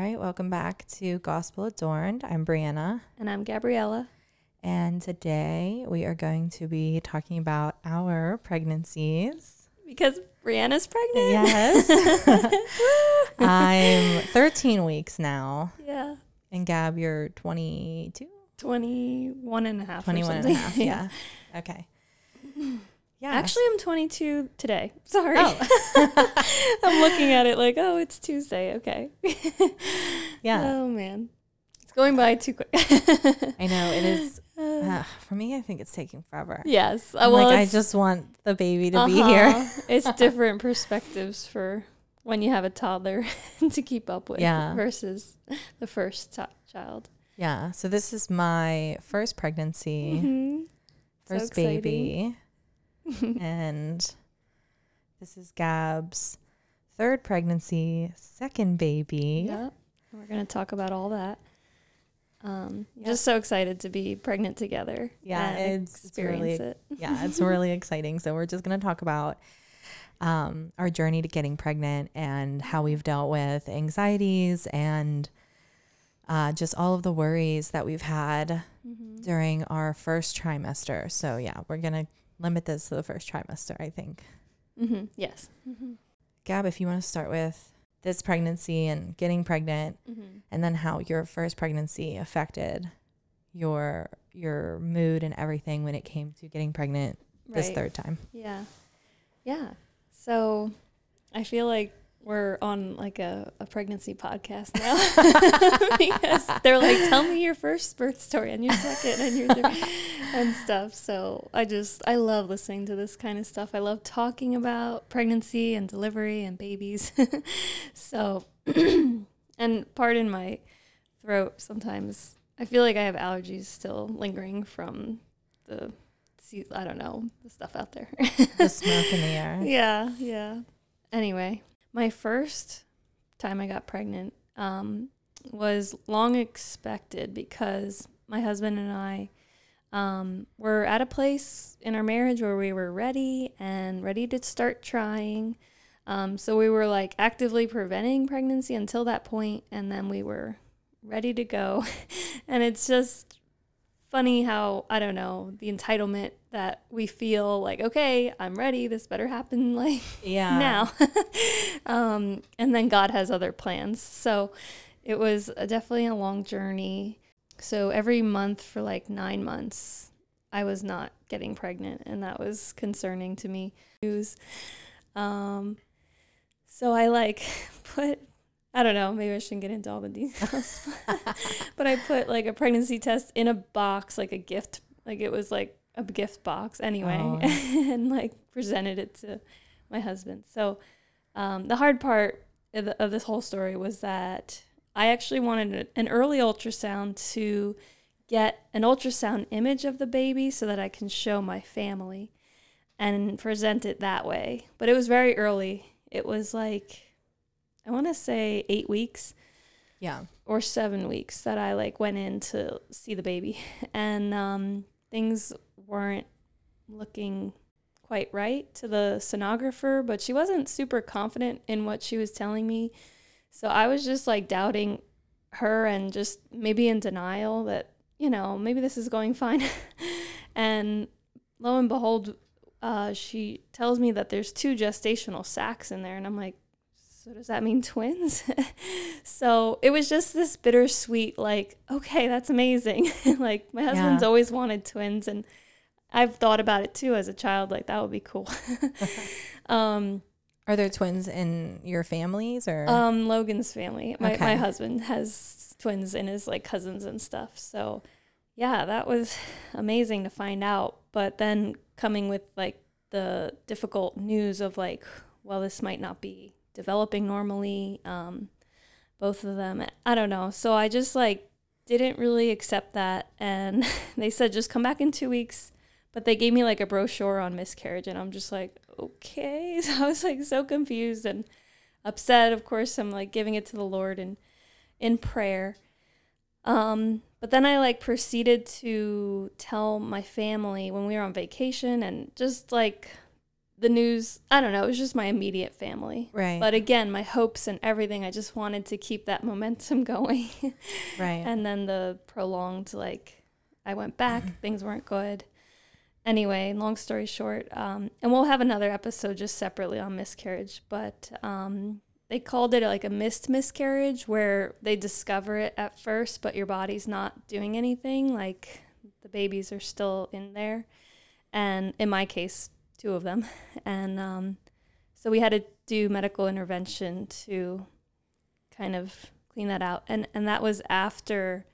All right, welcome back to Gospel Adorned. I'm Breanna, And I'm Gabriella. and today we are going to be talking about our pregnancies. Because Breanna's pregnant. Yes. I'm 13 weeks now, yeah. and Gab, you're 22? 21 and a half. or 21 and a half. Yeah. Okay. Yeah. Actually, I'm 22 today. Sorry. Oh. I'm looking at it like, oh, it's Tuesday. Okay. yeah. Oh, man. It's going by too quick. I know it is. Uh, for me, I think it's taking forever. yes. Uh, well, like, I just want the baby to be here. uh-huh. it's different perspectives for when you have a toddler to keep up with Yeah. versus the first ti- child. Yeah. So this is my first pregnancy, Mhm. So first exciting. and this is Gab's third pregnancy, second baby. Yep. We're going to talk about all that. Um, Yep. Just so excited to be pregnant together. Yeah, it's- it's really- it. yeah, it's really exciting. So we're just going to talk about um, our journey to getting pregnant and how we've dealt with anxieties and uh, just all of the worries that we've had Mhm. during our first trimester. So yeah, we're going to limit this to the first trimester, I think. Mhm. Yes. Mhm. Gab, if you want to start with this pregnancy and getting pregnant Mhm. and then how your first pregnancy affected your your mood and everything when it came to getting pregnant this third time. Yeah. Yeah. So I feel like we're on like a, a pregnancy podcast now because they're like, tell me your first birth story and your second and your third and stuff. So I just, I love listening to this kind of stuff. I love talking about pregnancy and delivery and babies. so, and pardon my throat sometimes. I feel like I have allergies still lingering from the, I don't know, the stuff out there. The smoke in the air. Yeah, yeah. Anyway, my first time I got pregnant um, was long expected because my husband and I um, were at a place in our marriage where we were ready and ready to start trying. Um, so we were like actively preventing pregnancy until that point, and then we were ready to go. and it's just funny how I don't know the entitlement that we feel like okay I'm ready this better happen like Yeah. now um, and then God has other plans so it was a, definitely a long journey so every month for like nine months I was not getting pregnant and that was concerning to me News. um, so I like put I don't know maybe I shouldn't get into all the details but I put like a pregnancy test in a box, like a gift, like it was like a gift box anyway, Oh. and like presented it to my husband. So um, the hard part of, the, of this whole story was that I actually wanted an early ultrasound to get an ultrasound image of the baby so that I can show my family and present it that way. But it was very early. It was like I want to say eight weeks Yeah. or seven weeks that I like went in to see the baby, and um, things weren't looking quite right to the sonographer, but she wasn't super confident in what she was telling me, so I was just like doubting her and just maybe in denial that you know maybe this is going fine, and lo and behold, uh, she tells me that there's two gestational sacs in there, and I'm like. So does that mean twins? so it was just this bittersweet, like, okay, that's amazing. like my husband's Yeah. always wanted twins, and I've thought about it too as a child. Like that would be cool. um, Are there twins in your families or? um, Logan's family. My Okay. my husband has twins in his like cousins and stuff. So yeah, that was amazing to find out. But then coming with like the difficult news of like, well, this might not be developing normally. Um, both of them, I don't know. So I just like didn't really accept that, and they said just come back in two weeks. But they gave me like a brochure on miscarriage, and I'm just like, okay. So I was like so confused and upset. Of course, I'm like giving it to the Lord and in prayer. Um, but then I like proceeded to tell my family when we were on vacation and just like the news, I don't know, it was just my immediate family. Right. But again, my hopes and everything, I just wanted to keep that momentum going. right. and then the prolonged, like, I went back, things weren't good. Anyway, long story short, um, and we'll have another episode just separately on miscarriage, but um, they called it like a missed miscarriage where they discover it at first, but your body's not doing anything. Like the babies are still in there. And in my case, two of them. And um, so we had to do medical intervention to kind of clean that out. And, and that was after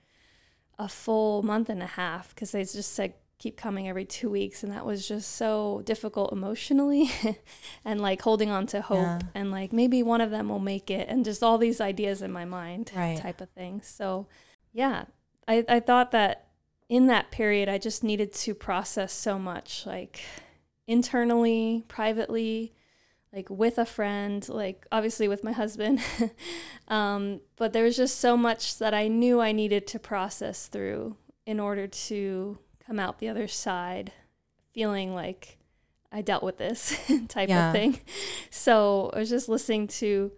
a full month and a half because they just said keep coming every two weeks. And that was just so difficult emotionally and like holding on to hope Yeah. and like maybe one of them will make it and just all these ideas in my mind Right. type of thing. So, yeah, I, I thought that in that period, I just needed to process so much, like internally, privately, like with a friend, like obviously with my husband. um, but there was just so much that I knew I needed to process through in order to come out the other side feeling like I dealt with this type Yeah. of thing. So I was just listening to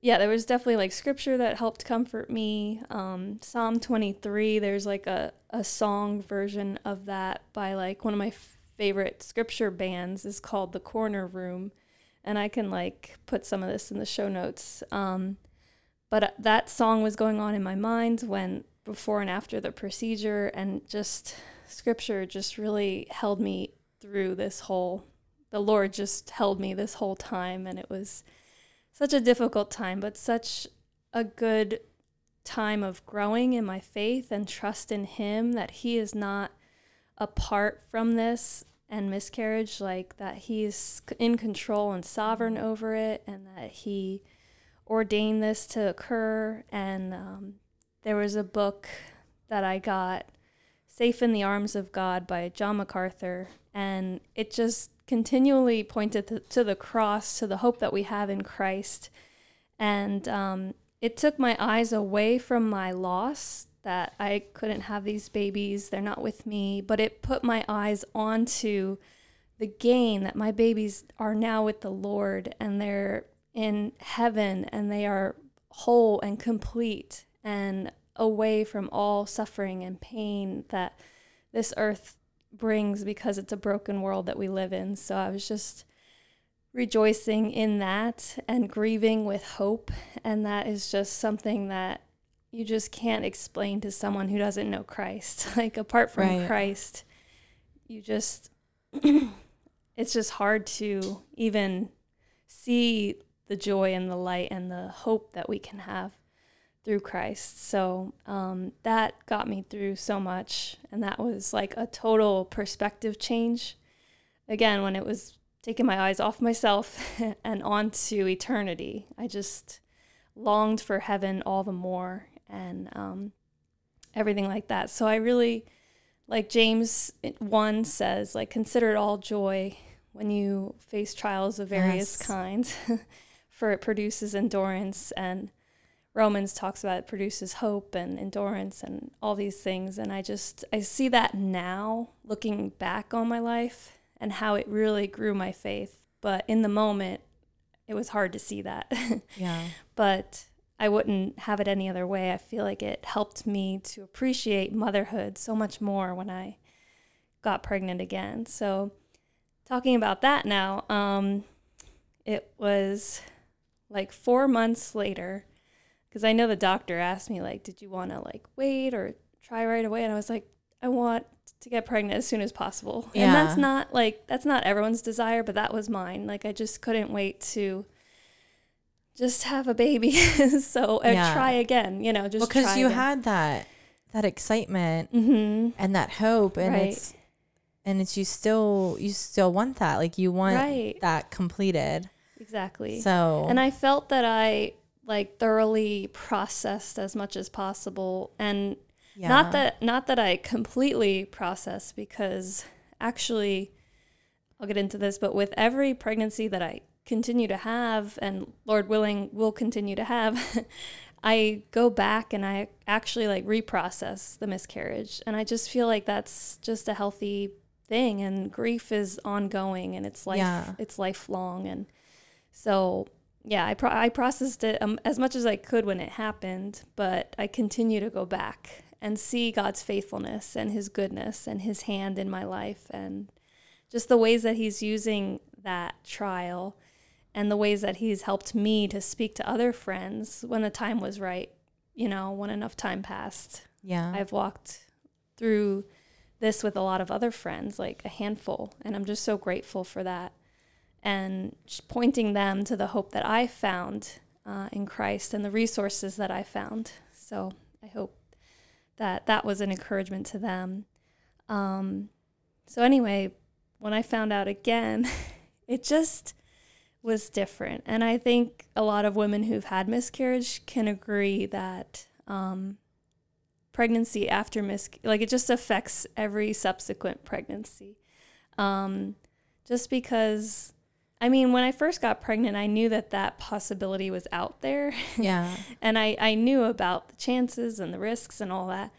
yeah, there was definitely like scripture that helped comfort me. Um, Psalm 23, there's like a, a song version of that by like one of my favorite scripture bands is called The Corner Room. And I can like put some of this in the show notes. Um, but uh, that song was going on in my mind when before and after the procedure, and just scripture just really held me through this whole, the Lord just held me this whole time. And it was, such a difficult time, but such a good time of growing in my faith and trust in Him that He is not apart from this and miscarriage, like that he's in control and sovereign over it, and that He ordained this to occur. And um, there was a book that I got, Safe in the Arms of God by John MacArthur, and it just continually pointed to, to the cross, to the hope that we have in Christ. And um, it took my eyes away from my loss that I couldn't have these babies, they're not with me, but it put my eyes onto the gain that my babies are now with the Lord and they're in heaven and they are whole and complete and away from all suffering and pain that this earth brings because it's a broken world that we live in. So I was just rejoicing in that and grieving with hope. And that is just something that you just can't explain to someone who doesn't know Christ. Like, apart from Right. Christ, you just, it's just hard to even see the joy and the light and the hope that we can have through Christ. So um, that got me through so much. And that was like a total perspective change. Again, when it was taking my eyes off myself and onto eternity, I just longed for heaven all the more and um, everything like that. So I really, like James 1 says, like, consider it all joy when you face trials of various Yes. kinds, for it produces endurance and Romans talks about it produces hope and endurance and all these things. And I just, I see that now looking back on my life and how it really grew my faith. But in the moment, it was hard to see that. Yeah. but I wouldn't have it any other way. I feel like it helped me to appreciate motherhood so much more when I got pregnant again. So, talking about that now, um, it was like four months later because I know the doctor asked me like, "Did you want to like wait or try right away?" And I was like, "I want to get pregnant as soon as possible." Yeah. And that's not like that's not everyone's desire, but that was mine. Like I just couldn't wait to just have a baby. so I Yeah. try again, you know, just because try you again. had that that excitement Mhm. and that hope and Right. it's and it's you still you still want that like you want Right. that completed Exactly. so And I felt that I like thoroughly processed as much as possible and yeah. not that not that I completely processed because actually I'll get into this but with every pregnancy that I continue to have and Lord willing will continue to have I go back and I actually like reprocess the miscarriage and I just feel like that's just a healthy thing and grief is ongoing and it's life Yeah. it's lifelong and so yeah I pro- I processed it um, as much as I could when it happened but I continue to go back and see God's faithfulness and his goodness and his hand in my life and just the ways that he's using that trial and the ways that he's helped me to speak to other friends when the time was right you know when enough time passed Yeah. I've walked through this with a lot of other friends, like a handful, and I'm just so grateful for that. And pointing them to the hope that I found uh, in Christ and the resources that I found. So I hope that that was an encouragement to them. Um, so, anyway, when I found out again, it just was different. And I think a lot of women who've had miscarriage can agree that. Um, pregnancy after mis like it just affects every subsequent pregnancy um, just because i mean when i first got pregnant i knew that that possibility was out there yeah. and I, I knew about the chances and the risks and all that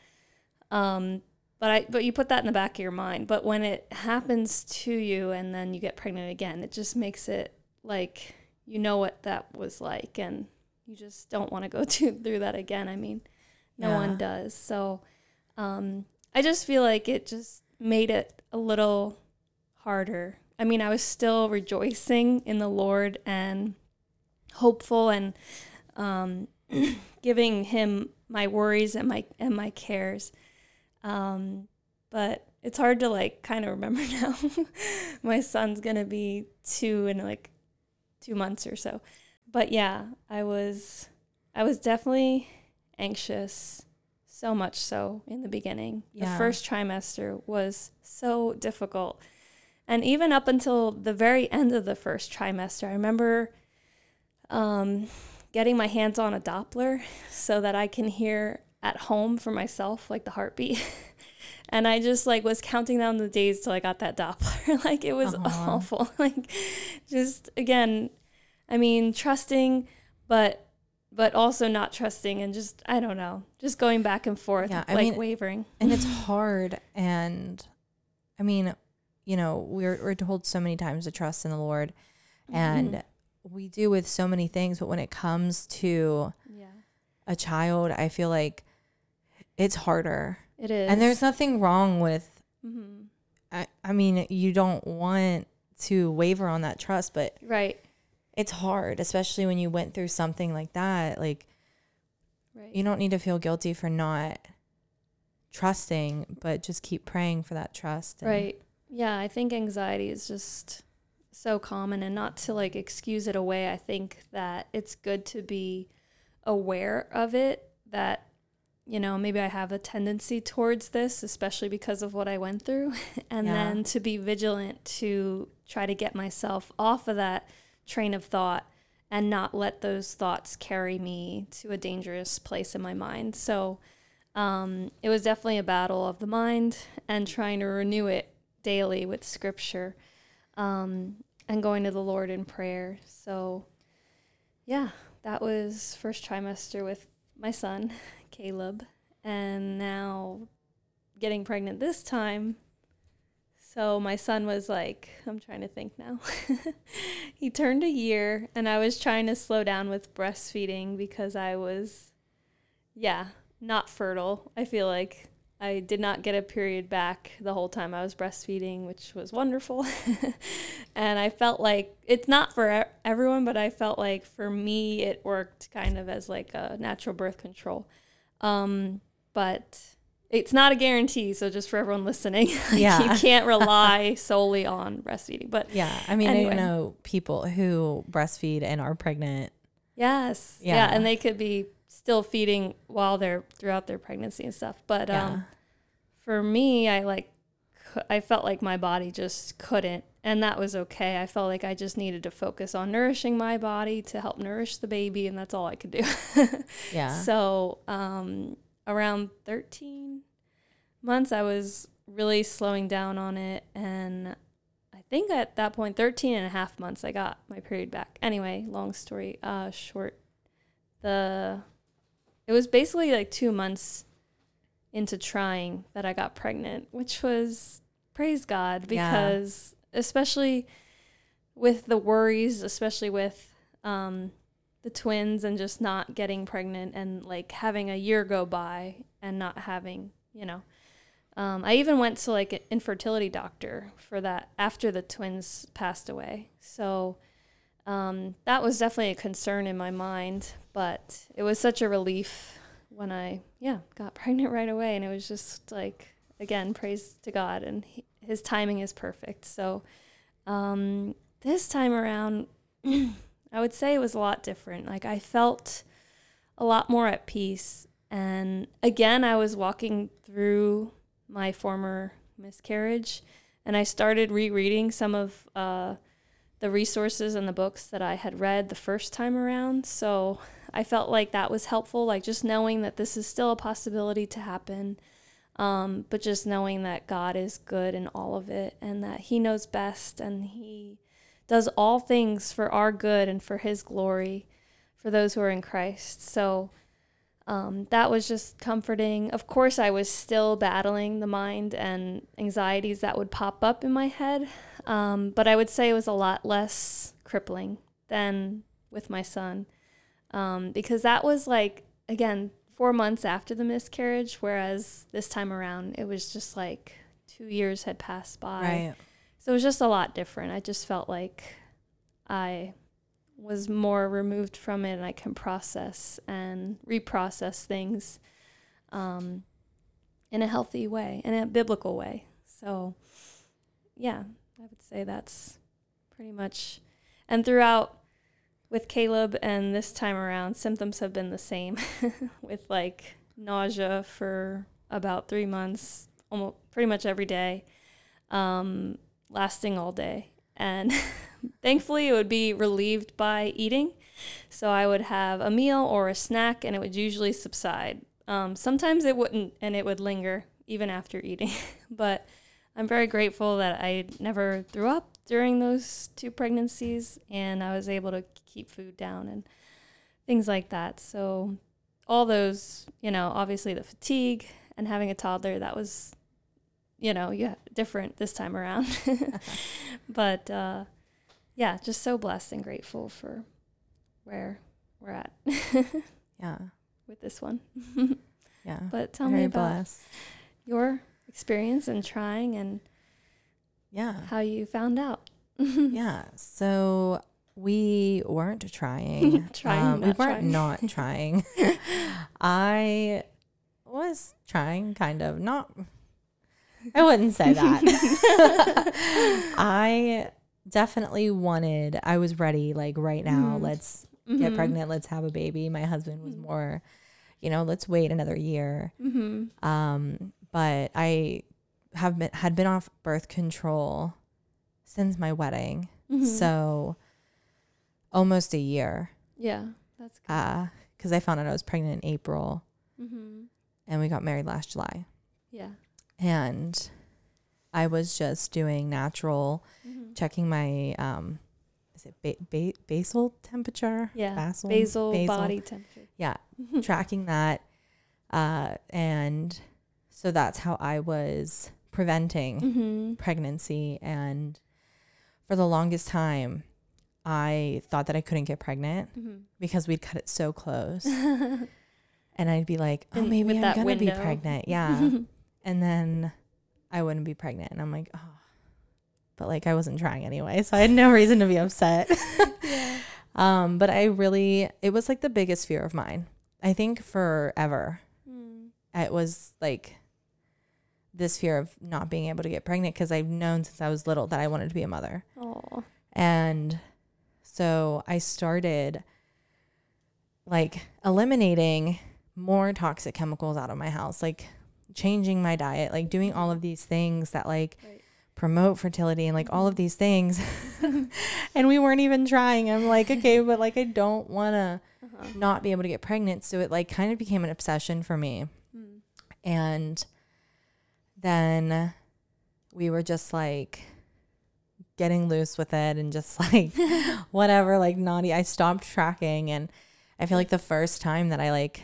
um, but I but you put that in the back of your mind but when it happens to you and then you get pregnant again it just makes it like you know what that was like and you just don't want to go to, through that again i mean no Yeah. one does so um, i just feel like it just made it a little harder i mean i was still rejoicing in the lord and hopeful and um, giving him my worries and my and my cares. Um, but it's hard to like kind of remember now. my son's gonna be two in like two months or so. But yeah, I was I was definitely anxious, so much so in the beginning. Yeah. The first trimester was so difficult. And even up until the very end of the first trimester, I remember um, getting my hands on a Doppler so that I can hear at home for myself, like the heartbeat. and I just like was counting down the days till I got that Doppler. like it was Aw. awful. like just again, I mean, trusting, but but also not trusting and just I don't know, just going back and forth, Yeah, I like mean, wavering. and it's hard and i mean you know we're, we're told so many times to trust in the lord and Mhm. we do with so many things but when it comes to yeah, a child i feel like it's harder it is. and there's nothing wrong with Mhm. I, I mean you don't want to waver on that trust but right, it's hard especially when you went through something like that like right. you don't need to feel guilty for not trusting but just keep praying for that trust and- Right. Yeah, I think anxiety is just so common and not to like excuse it away. I think that it's good to be aware of it that you know, maybe I have a tendency towards this, especially because of what I went through, and Yeah. then to be vigilant to try to get myself off of that train of thought and not let those thoughts carry me to a dangerous place in my mind. So, um, it was definitely a battle of the mind and trying to renew it daily with scripture um, and going to the Lord in prayer. So, yeah, that was first trimester with my son, Caleb, and now getting pregnant this time. So my son was like, I'm trying to think now. he turned a year, and I was trying to slow down with breastfeeding because I was, yeah, not fertile. I feel like I did not get a period back the whole time I was breastfeeding, which was wonderful. and I felt like it's not for everyone, but I felt like for me it worked kind of as like a natural birth control. Um, but it's not a guarantee, so just for everyone listening, like, Yeah. you can't rely solely on breastfeeding. But Yeah, I mean, Anyway. I know people who breastfeed and are pregnant. yes, yeah. Yeah. and they could be still feeding while they're throughout their pregnancy and stuff. But Yeah, um, for me, I like, I felt like my body just couldn't, and that was okay. I felt like I just needed to focus on nourishing my body to help nourish the baby, and that's all I could do. yeah, So, um, around 13 months, I was really slowing down on it. And I think at that point, 13 and a half months, I got my period back. Anyway, long story uh, short, the it was basically like two months into trying that I got pregnant, which was praise God Yeah. because especially with the worries, especially with um, the twins and just not getting pregnant and like having a year go by and not having, you know. Um, I even went to like an infertility doctor for that after the twins passed away. So um, that was definitely a concern in my mind, but it was such a relief when I, yeah, got pregnant right away. And it was just like, again, praise to God, and he, His timing is perfect. So um, this time around, I would say it was a lot different. Like I felt a lot more at peace. And again, I was walking through my former miscarriage, and I started rereading some of uh, the resources and the books that I had read the first time around. So I felt like that was helpful, like just knowing that this is still a possibility to happen. Um, but just knowing that God is good in all of it and that He knows best and He does all things for our good and for His glory for those who are in Christ. So um, that was just comforting. Of course, I was still battling the mind and anxieties that would pop up in my head, um, but I would say it was a lot less crippling than with my son um, because that was like, again, four months after the miscarriage, whereas this time around it was just like two years had passed by. Right. So it was just a lot different. I just felt like I was more removed from it and I can process and reprocess things um, in a healthy way, in a biblical way. So, yeah, I would say that's pretty much. And throughout with Caleb and this time around, symptoms have been the same with like nausea for about three months, almost pretty much every day, um, lasting all day. And thankfully, it would be relieved by eating. So I would have a meal or a snack, and it would usually subside. Um, sometimes it wouldn't, and it would linger even after eating. but I'm very grateful that I never threw up during those two pregnancies, and I was able to keep food down and things like that. So all those, you know, obviously the fatigue and having a toddler, that was, you know, yeah, different this time around. but uh, yeah, just so blessed and grateful for where we're at Yeah. with this one. Yeah. But tell Very me about blessed. your experience and trying and Yeah. how you found out. yeah. So we weren't trying. Trying, Um, we weren't trying. not trying. I was trying, kind of. Not. I wouldn't say that. I definitely wanted. I was ready. Like right now, Mhm. let's get Mhm. pregnant. Let's have a baby. My husband was Mhm. more, you know, let's wait another year. Mhm. Um, but I have been had been off birth control since my wedding, Mhm. so almost a year. yeah, that's good. Uh, because I found out I was pregnant in April, mm-hmm. and we got married last July, Yeah. and I was just doing natural, Mhm. checking my um, is it ba- ba- basal temperature? Yeah. Basal, Basal, body temperature. Yeah, tracking that, uh, and so that's how I was preventing Mm-hmm. pregnancy and for the longest time I thought that I couldn't get pregnant Mm-hmm. because we'd cut it so close and I'd be like, "Oh, And maybe I'm going to be pregnant." Yeah. and then I wouldn't be pregnant and I'm like, "Oh." But like I wasn't trying anyway, so I had no reason to be upset. yeah. um, but I really it was like the biggest fear of mine. I think forever Mm. it was like this fear of not being able to get pregnant because I've known since I was little that I wanted to be a mother. Aw. And so I started like eliminating more toxic chemicals out of my house, like changing my diet, like doing all of these things that like Right. promote fertility and like all of these things. and we weren't even trying. I'm like, okay, but like I don't want to Uh-huh. not be able to get pregnant. So it like kind of became an obsession for me. Mm. And then we were just like getting loose with it and just like whatever, like naughty. I stopped tracking. And I feel like the first time that I like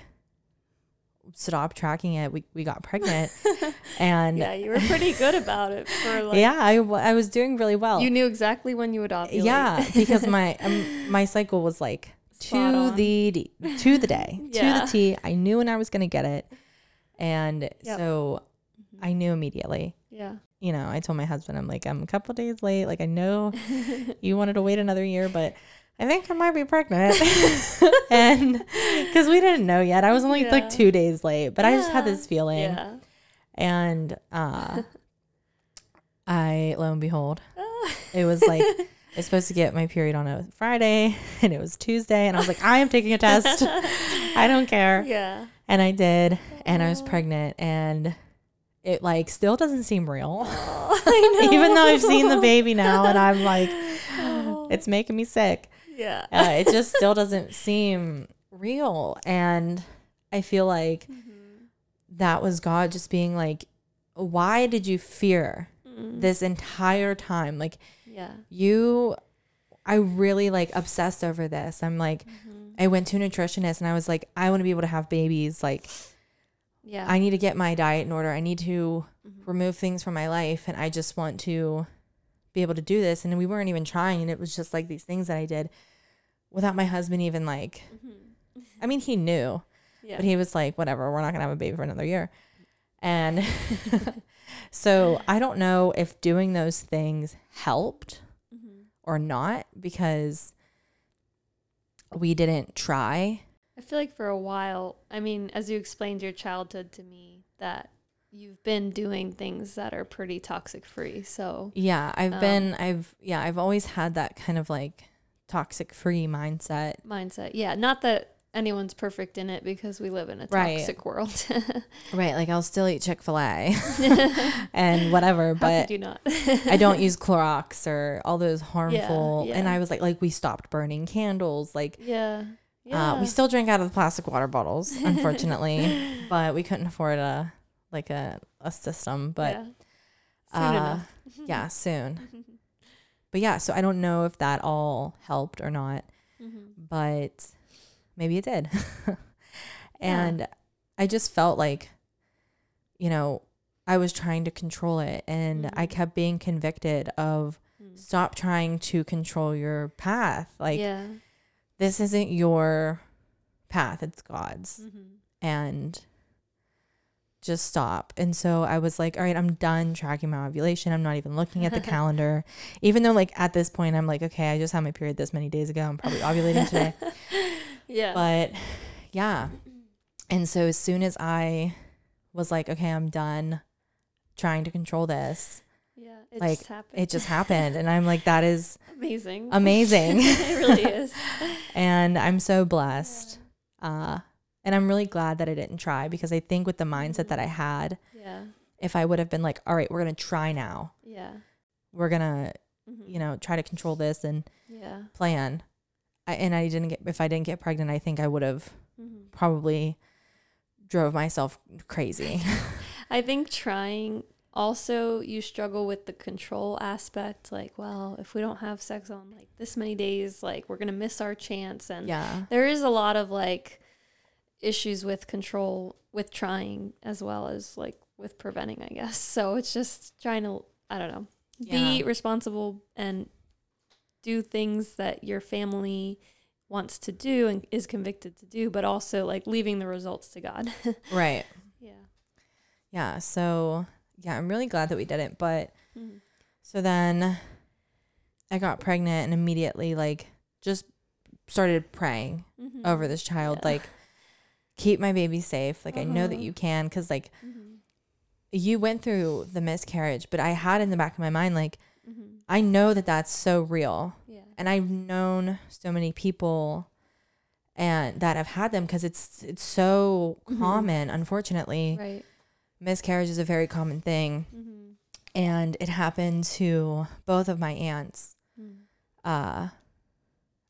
stopped tracking it, we, we got pregnant. and yeah, you were pretty good about it for like. yeah, I, I was doing really well. You knew exactly when you would ovulate. yeah, because my um, my cycle was like Spot to on. the D, to the day, to the T. I knew when I was going to get it. And Yep. so I knew immediately. Yeah. You know, I told my husband, I'm like, I'm a couple days late. Like, I know you wanted to wait another year, but I think I might be pregnant. and because we didn't know yet, I was only Yeah. like two days late, but I just had this feeling. Yeah. And uh, I, lo and behold, Ah. it was like, I was supposed to get my period on a Friday and it was Tuesday. And I was like, I am taking a test. I don't care. yeah. And I did. And I was pregnant. And it like still doesn't seem real. I know. Even though I've seen the baby now and I'm like, Oh. it's making me sick. yeah. Uh, it just still doesn't seem real. And I feel like Mhm. that was God just being like, why did you fear Mm. this entire time? Like, Yeah. you, I really like obsessed over this. I'm like, Mhm. I went to a nutritionist and I was like, I want to be able to have babies. Like, Yeah. I need to get my diet in order. I need to Mhm. remove things from my life and I just want to be able to do this. And we weren't even trying. And it was just like these things that I did without my husband even like, Mhm. I mean, he knew, Yeah. but he was like, whatever, we're not going to have a baby for another year. And so I don't know if doing those things helped Mhm. or not because we didn't try. I feel like for a while, I mean, as you explained your childhood to me, that you've been doing things that are pretty toxic free. So, Yeah, I've Um, been, I've, yeah, I've always had that kind of like toxic free mindset. mindset. Yeah. Not that anyone's perfect in it because we live in a Right. toxic world. Right. Like I'll still eat Chick fil A and whatever, but you not? I don't use Clorox or all those harmful. And yeah. I was like, like we stopped burning candles. Like, Yeah. Yeah. uh, we still drink out of the plastic water bottles, unfortunately, but we couldn't afford a, like a, a system, but yeah. Soon uh, yeah, soon. But yeah, so I don't know if that all helped or not. Mhm. but maybe it did. and I just felt like, you know, I was trying to control it and I Mhm. kept being convicted of Mm. stop trying to control your path. Like, yeah. This isn't your path, it's God's. Mhm. And just stop. And so I was like, all right, I'm done tracking my ovulation. I'm not even looking at the calendar. Even though, like, at this point, I'm like, okay, I just had my period this many days ago. I'm probably ovulating today. Yeah. But yeah. And so as soon as I was like, okay, I'm done trying to control this, yeah. It like, just happened. it just happened. And I'm like, that is amazing. amazing. it really is. and I'm so blessed. Uh, and I'm really glad that I didn't try because I think with the mindset that I had, Yeah. if I would have been like, all right, we're going to try now, Yeah. we're going to, Mhm. you know, try to control this and Yeah. plan. I, and I didn't get, if I didn't get pregnant, I think I would have Mhm. probably drove myself crazy. I think trying also you struggle with the control aspect like well if we don't have sex on like this many days like we're going to miss our chance and yeah. there is a lot of like issues with control with trying as well as like with preventing I guess so it's just trying to I don't know be responsible and do things that your family wants to do and is convicted to do but also like leaving the results to God Right. yeah Yeah. So, yeah, I'm really glad that we didn't. But Mhm. so then I got pregnant and immediately, like, just started praying Mhm. over this child. Yeah. Like, keep my baby safe. Like, I know that Uh-huh. you can. Cause, like, Mhm. you went through the miscarriage, but I had in the back of my mind, like, Mhm. I know that that's so real. Yeah. And I've known so many people and that have had them because it's it's so Mhm. common unfortunately Right. Miscarriage is a very common thing Mm-hmm. and it happened to both of my aunts Mm. uh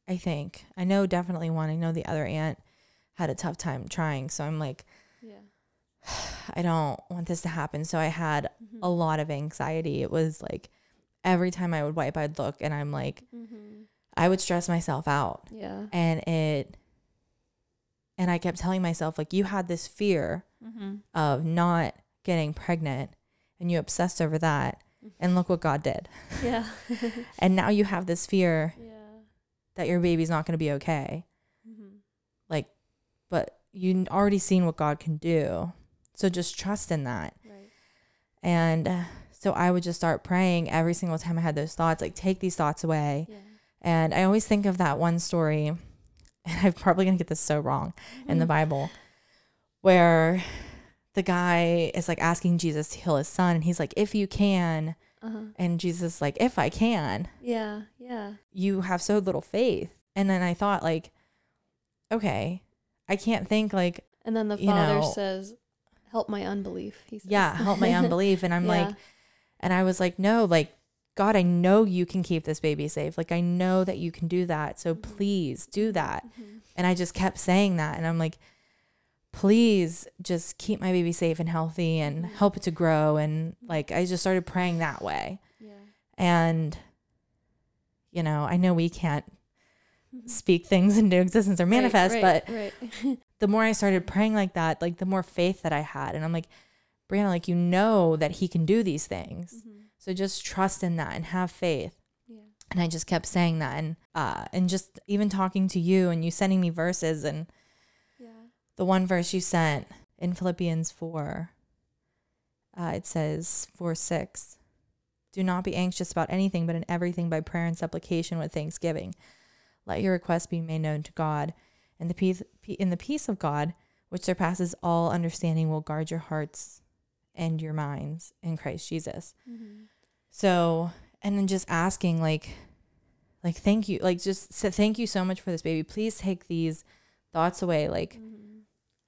i think i know definitely one i know the other aunt had a tough time trying so i'm like Yeah. i don't want this to happen so i had Mhm. a lot of anxiety it was like every time i would wipe i'd look and i'm like Mhm. i would stress myself out Yeah. and it and I kept telling myself like you had this fear Mm-hmm. of not getting pregnant and you obsessed over that and look what God did. Yeah. And now you have this fear yeah. that your baby's not going to be okay. Mm-hmm. Like but you already seen what God can do. So just trust in that. Right. And uh, so I would just start praying every single time I had those thoughts, like take these thoughts away. Yeah. And I always think of that one story, and I'm probably going to get this so wrong in the Bible, where the guy is like asking Jesus to heal his son. And he's like, if you can. Uh-huh. And Jesus is like, if I can, Yeah. Yeah. you have so little faith. And then I thought, like, okay, I can't think like, And then the father know- says, "Help my unbelief." He says, yeah, help my unbelief. And I'm like, And I was like, no, like, God, I know you can keep this baby safe. Like, I know that you can do that. So please do that. Mhm. And I just kept saying that. And I'm like, please just keep my baby safe and healthy and help it to grow. And like, I just started praying that way. Yeah. And, you know, I know we can't speak things into existence or manifest, Mm-hmm. Right, but right, right. the more I started praying like that, like the more faith that I had. And I'm like, Breanna, like, you know that he can do these things. Mhm. So just trust in that and have faith. Yeah. And I just kept saying that and uh and just even talking to you and you sending me verses and Yeah. the one verse you sent in Philippians 4 uh it says 4 6 do not be anxious about anything but in everything by prayer and supplication with thanksgiving let your requests be made known to God and the peace in the peace of God which surpasses all understanding will guard your hearts and your minds in Christ Jesus Mhm. So, and then just asking like like thank you, like just say thank you so much for this baby. Please take these thoughts away. Like Mhm.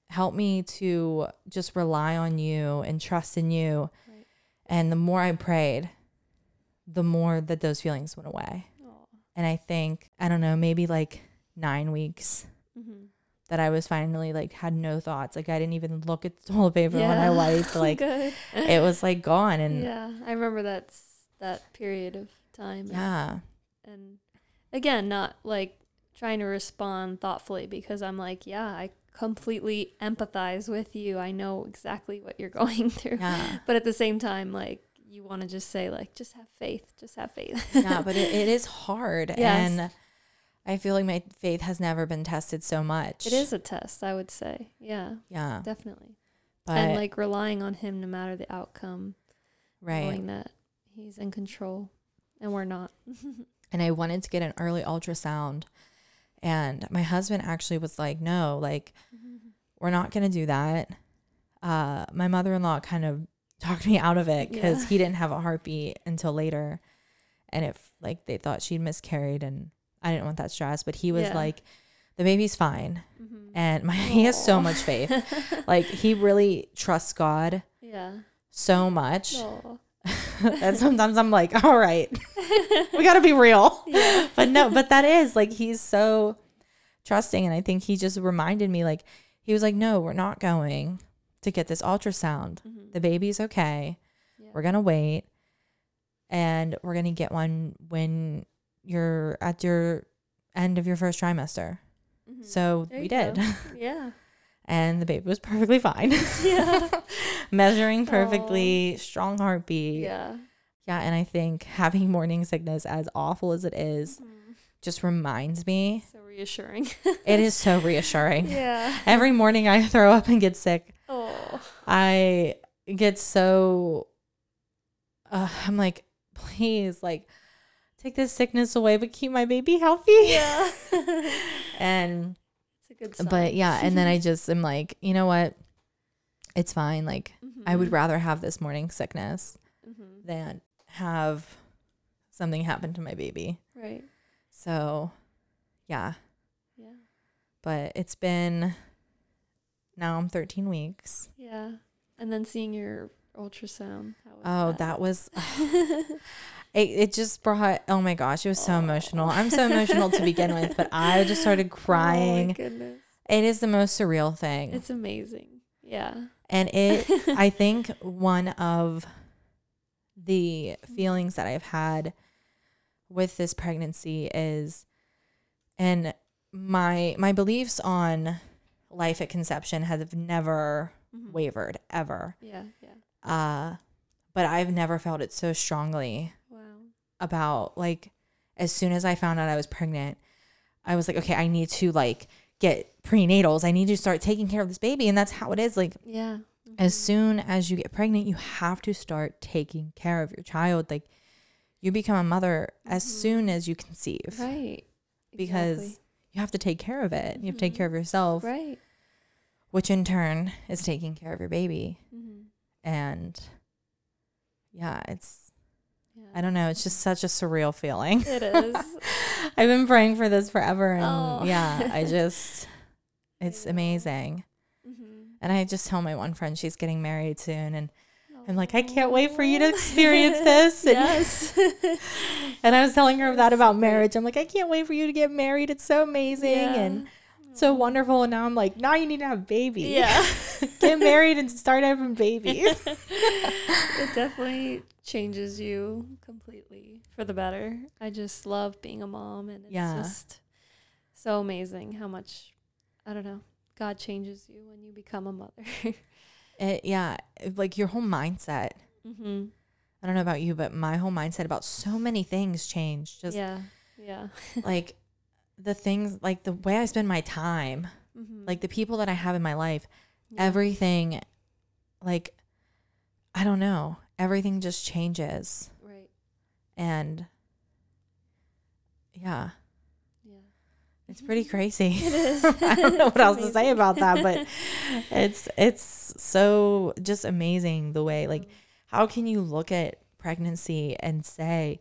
help me to just rely on you and trust in you. Right. And the more I prayed, the more that those feelings went away. Aw. And I think, I don't know, maybe like 9 weeks Mhm. that I was finally like had no thoughts. Like I didn't even look at the toilet paper when I Yeah. wiped. Like it was like gone and yeah, I remember that that period of time. and- yeah. and again not like trying to respond thoughtfully because i'm like yeah i completely empathize with you i know exactly what you're going through Yeah. but at the same time like you want to just say like just have faith just have faith yeah, but it, it is hard. Yes. And I feel like my faith has never been tested so much. it is a test i would say yeah Yeah. definitely But, and like relying on him no matter the outcome right. knowing that he's in control and we're not And I wanted to get an early ultrasound. And my husband actually was like, no, like, we're not going to do that. Uh, my mother in law kind of talked me out of it because Yeah. he didn't have a heartbeat until later. And if like they thought she'd miscarried and I didn't want that stress, but he was Yeah. like, the baby's fine. Mhm. And my, he has so much faith. like he really trusts God yeah so much Aw. that sometimes I'm like, all right, we got to be real. yeah But no, but that is like he's so trusting. And I think he just reminded me, like, he was like, no, we're not going to get this ultrasound. Mhm. The baby's okay. Yeah. We're going to wait and we're going to get one when you're at your end of your first trimester. Mhm. So There we did. go. yeah And the baby was perfectly fine. yeah Measuring perfectly, strong heartbeat. yeah Yeah, and I think having morning sickness, as awful as it is, Mhm. just reminds me. so reassuring It is so reassuring. yeah Every morning I throw up and get sick, oh I get so. Uh, I'm like, please, like, take this sickness away, but keep my baby healthy. yeah And good sign. but yeah, and then I just am like, you know what? It's fine. Like, I would rather have this morning sickness Mhm. than have something happen to my baby. right So, yeah. yeah But it's been now I'm 13 weeks. yeah and then seeing your ultrasound Oh, that was it, it just brought oh my gosh, it was so Aw. emotional. I'm so emotional to begin with, but I just started oh my crying. goodness it is the most surreal thing. it's amazing yeah and it I think one of the feelings that I've had with this pregnancy is and my my beliefs on life at conception have never Mhm. wavered ever. Yeah, yeah. Uh, but I've never felt it so strongly. About like as soon as I found out I was pregnant, I was like, okay, I need to like get prenatals. I need to start taking care of this baby. And that's how it is. Like Yeah. as Mhm. soon as you get pregnant, you have to start taking care of your child. Like you become a mother as Mhm. soon as you conceive. right because exactly. You have to take care of it. You have to take Mhm. care of yourself, right. which in turn is taking care of your baby. Mm-hmm. And yeah, it's Yeah. I don't know, it's just such a surreal feeling. It is. I've been praying for this forever and Oh. yeah, I just, it's know. amazing. mm-hmm. And I just tell my one friend she's getting married soon and I'm like, I can't wait for you to experience this. And, yes. and I was telling her that about marriage. I'm like, I can't wait for you to get married. It's so amazing and so wonderful. And now I'm like, now you need to have baby. Yeah. get married and start having babies. it definitely changes you completely for the better. I just love being a mom and it's Yeah. just so amazing how much I don't know. God changes you when you become a mother. It, yeah, like your whole mindset. mm-hmm. I don't know about you, but my whole mindset about so many things changed. Just yeah. Yeah. like the things, like the way I spend my time, Mm-hmm. like the people that I have in my life, Yeah. everything, like, I don't know, everything just changes. right. And yeah, Yeah. it's pretty crazy. It is. I don't know what else to say about that, but it's it's so just amazing the way like how can you look at pregnancy and say,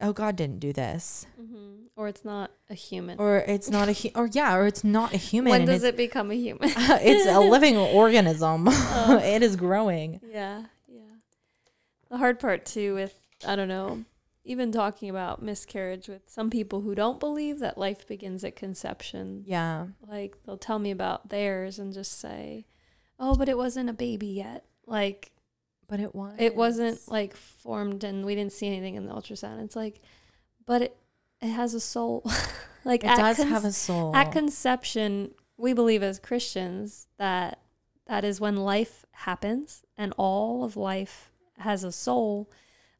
"Oh, God didn't do this," hmm Or it's not a human. or it's not a hu- or yeah, or it's not a human. when does it become a human? it's a living organism. Oh. it is growing. Yeah, yeah. The hard part too with I don't know, even talking about miscarriage with some people who don't believe that life begins at conception. Yeah, Like they'll tell me about theirs and just say, "Oh, but it wasn't a baby yet." Like but it was. it wasn't like formed and we didn't see anything in the ultrasound. It's like, but it it has a soul. like It does con- have a soul. at conception, we believe as Christians that that is when life happens and all of life has a soul.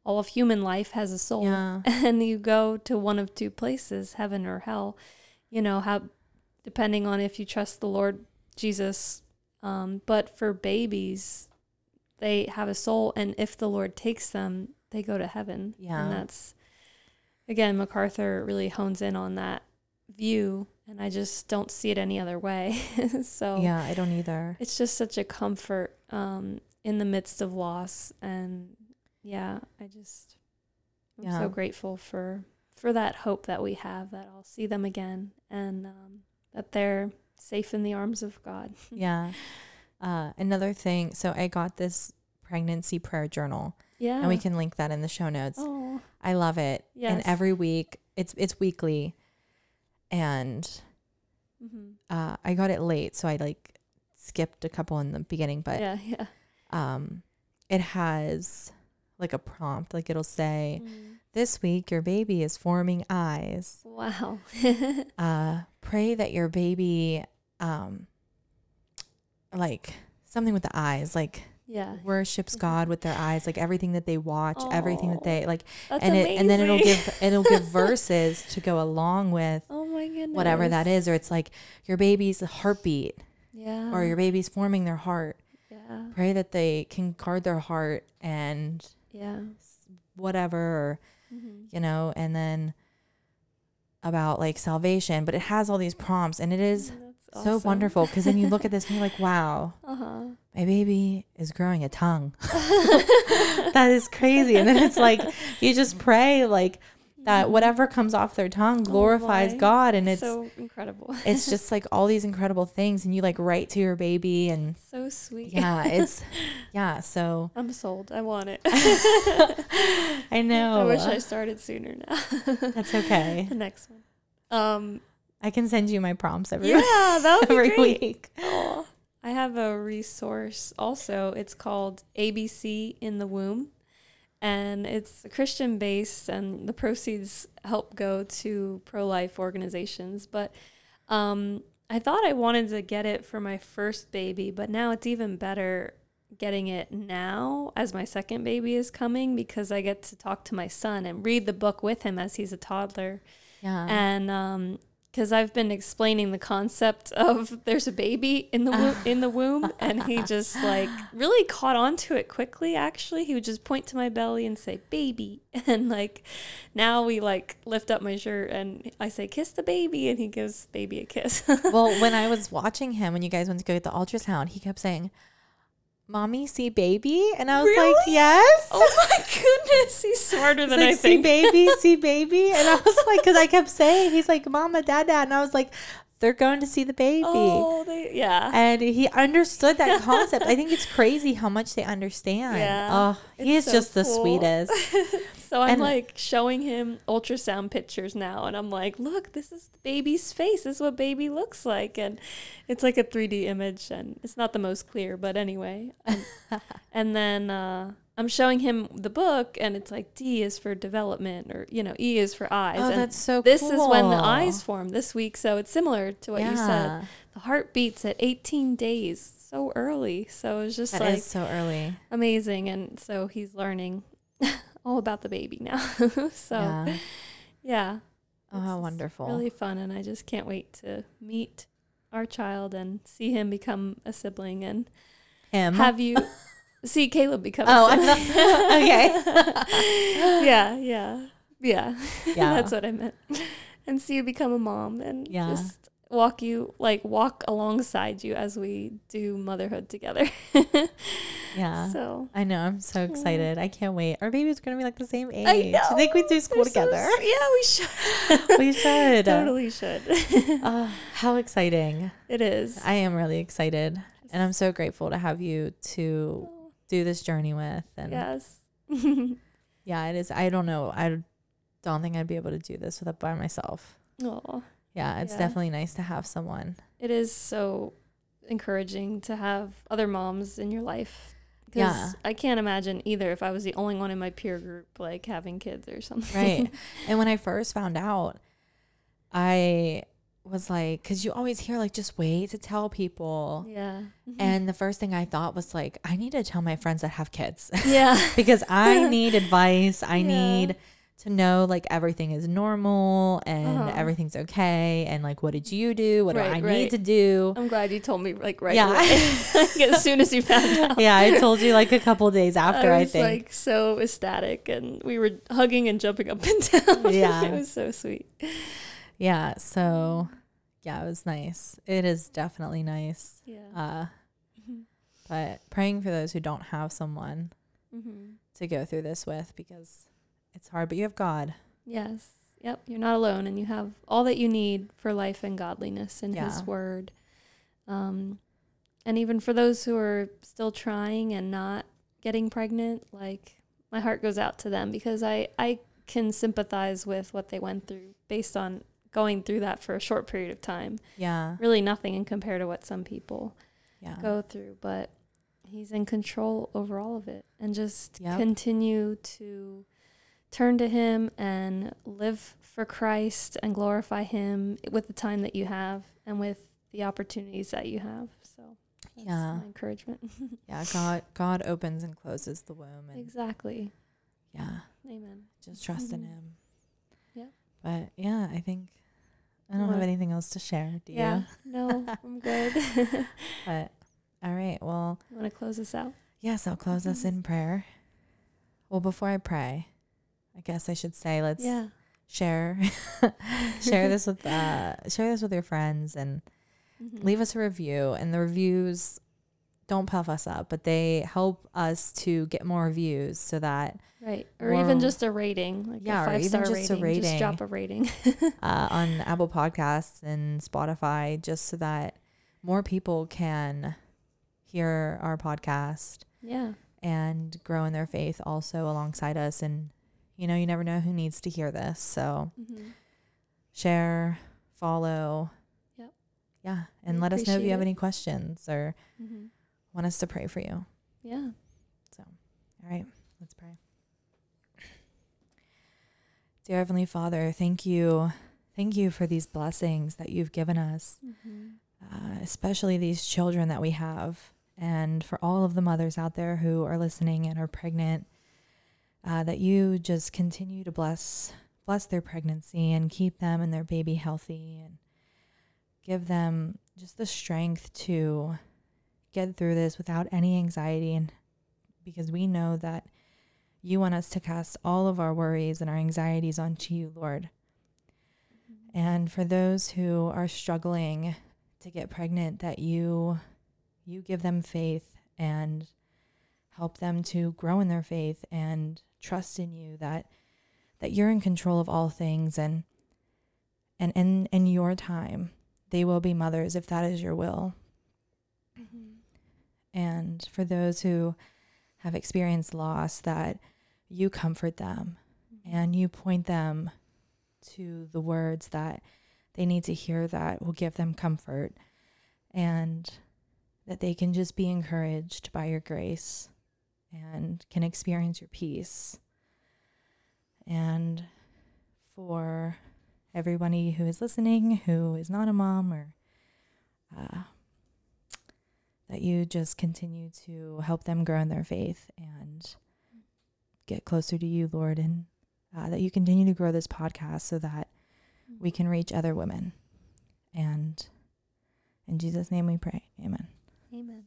All of human life has a soul. yeah, And you go to one of two places, heaven or hell. You know, how depending on if you trust the Lord Jesus. Um, but for babies, they have a soul and if the Lord takes them, they go to heaven. Yeah. And that's again, MacArthur really hones in on that view and I just don't see it any other way. so yeah. I don't either. it's just such a comfort um, in the midst of loss and yeah i just i'm Yeah. so grateful for for that hope that we have that i'll see them again and um, that they're safe in the arms of god Yeah. Uh, another thing. So I got this pregnancy prayer journal, yeah and we can link that in the show notes. oh I love it. And every week, it's it's weekly, and mm-hmm. uh, I got it late, so I like skipped a couple in the beginning. But yeah yeah um, it has like a prompt, like it'll say, Mm. "This week, your baby is forming eyes. wow Uh, pray that your baby, um, like something with the eyes, like." yeah worships Mhm. God with their eyes, like everything that they watch, everything that they like, that's and it, and then it'll give it'll give verses to go along with oh my goodness whatever that is, or it's like your baby's heartbeat, yeah or your baby's forming their heart. yeah Pray that they can guard their heart and yeah whatever, or, hmm you know, and then about like salvation. But it has all these prompts, and it is so wonderful because then you look at this and you're like, wow, uh-huh my baby is growing a tongue. that is crazy. And then it's like you just pray like that whatever comes off their tongue glorifies Mm-hmm. Oh. God and it's so incredible it's just like all these incredible things and you like write to your baby and so sweet yeah, it's yeah, so I'm sold. I want it. I know. I wish I started sooner now. That's okay. the next one. Um I can send you my prompts every yeah, that would be great. week. I have a resource also. It's called ABC in the Womb. And it's Christian based and the proceeds help go to pro life organizations. But um I thought I wanted to get it for my first baby, but now it's even better getting it now as my second baby is coming because I get to talk to my son and read the book with him as he's a toddler. Yeah. And um because I've been explaining the concept of there's a baby in the wo- in the womb, and he just like really caught on to it quickly. Actually, he would just point to my belly and say "baby," and like now we like lift up my shirt and I say "kiss the baby," and he gives baby a kiss. well, when I was watching him, when you guys went to go get the ultrasound, he kept saying, "Mommy, see baby," and I was like, "Yes." oh my goodness, he's smarter He's than like, I see think. baby, see baby, and I was like, because I kept saying, he's like, "Mama, Dada," and I was like, "They're going to see the baby." Oh, they, yeah. And he understood that concept. I think it's crazy how much they understand. Yeah, Oh, he is so just the sweetest. So I'm And- like showing him ultrasound pictures now, and I'm like, look, this is the baby's face. This is what baby looks like, and it's like a 3D image, and it's not the most clear, but anyway. And, and then uh, I'm showing him the book, and it's like D is for development, or you know, E is for eyes. Oh, and that's so this is when the eyes form this week, so it's similar to what you said. The heart beats at 18 days, so early. So it's just That like is so early. amazing and so he's learning all about the baby now so yeah, yeah. Oh, how wonderful. really fun and i just can't wait to meet our child and see him become a sibling and Him. have you see caleb become Oh, a I sibling. thought- okay. yeah yeah yeah Yeah. that's what i meant and see you become a mom and Yeah. just walk you like walk alongside you as we do motherhood together yeah. so I know. I'm so excited. I can't wait. Our baby's going to be like the same age. I know. I think we do school They're together. s- yeah, we should. we should. totally should. Oh, how exciting. it is. I am really excited. And I'm so grateful to have you to do this journey with. And yes. yeah, it is. I don't know. I don't think I'd be able to do this with by myself. oh, Yeah, it's Yeah. definitely nice to have someone. it is so encouraging to have other moms in your life. Because Yeah. I can't imagine either if I was the only one in my peer group like having kids or something. Right. and when I first found out, I was like, because you always hear, like, just wait to tell people. yeah. And the first thing I thought was, like, I need to tell my friends that have kids yeah. because I need advice. I Yeah. need to know, like, everything is normal and Uh-huh. everything's okay. And, like, what did you do? What do Right, I need to do? I'm glad you told me like right Yeah. like, as soon as you found out. yeah, I told you, like, a couple days after, I, was think. like so ecstatic and we were hugging and jumping up and down. Yeah. it was so sweet. yeah. So, yeah, it was nice. It is definitely nice. Yeah. Uh, Mhm. but praying for those who don't have someone Mhm. to go through this with because it's hard, but you have God. Yes. Yep. You're not alone and you have all that you need for life and godliness in Yeah. his word. Um and even for those who are still trying and not getting pregnant, like my heart goes out to them because I I can sympathize with what they went through based on going through that for a short period of time. Yeah. Really nothing in compared to what some people Yeah. go through, but he's in control over all of it and just Yep. continue to turn to him and live for Christ and glorify him with the time that you have and with the opportunities that you have. So Yeah. my encouragement. Yeah. God God opens and closes the womb exactly. yeah, Amen. just trust in Mhm. him. Yeah. But yeah, I think I don't What? have anything else to share. Do yeah. you? No, I'm good. But all right. Well, want to close this out? yes, I'll close us Mhm. in prayer. Well, before I pray, I guess I should say let's yeah. share share this with uh share this with your friends and Mhm. leave us a review and the reviews don't puff us up but they help us to get more views so that Right. Or even just a rating, like Yeah, a five even star just a rating. rating. Just drop a rating. uh, on apple podcasts and spotify just so that more people can hear our podcast yeah. and grow in their faith also alongside us and you know you never know who needs to hear this so hmm share follow Yep. yeah and We let us know if you have it. any questions or hmm want us to pray for you Yeah. So, all right, let's pray. Dear Heavenly Father, thank you. Thank you for these blessings that you've given us, Mm-hmm. uh, especially these children that we have, and for all of the mothers out there who are listening and are pregnant. Uh, that you just continue to bless bless their pregnancy and keep them and their baby healthy and give them just the strength to get through this without any anxiety and because we know that you want us to cast all of our worries and our anxieties onto you, Lord. And for those who are struggling to get pregnant that you you give them faith and help them to grow in their faith and trust in you that that you're in control of all things and and in in your time they will be mothers if that is your will Mm-hmm. And for those who have experienced loss that you comfort them and you point them to the words that they need to hear that will give them comfort and that they can just be encouraged by your grace and can experience your peace. And for everybody who is listening who is not a mom or uh, that you just continue to help them grow in their faith and get closer to you, Lord, and uh, that you continue to grow this podcast so that we can reach other women. And in Jesus' name we pray. Amen. Amen.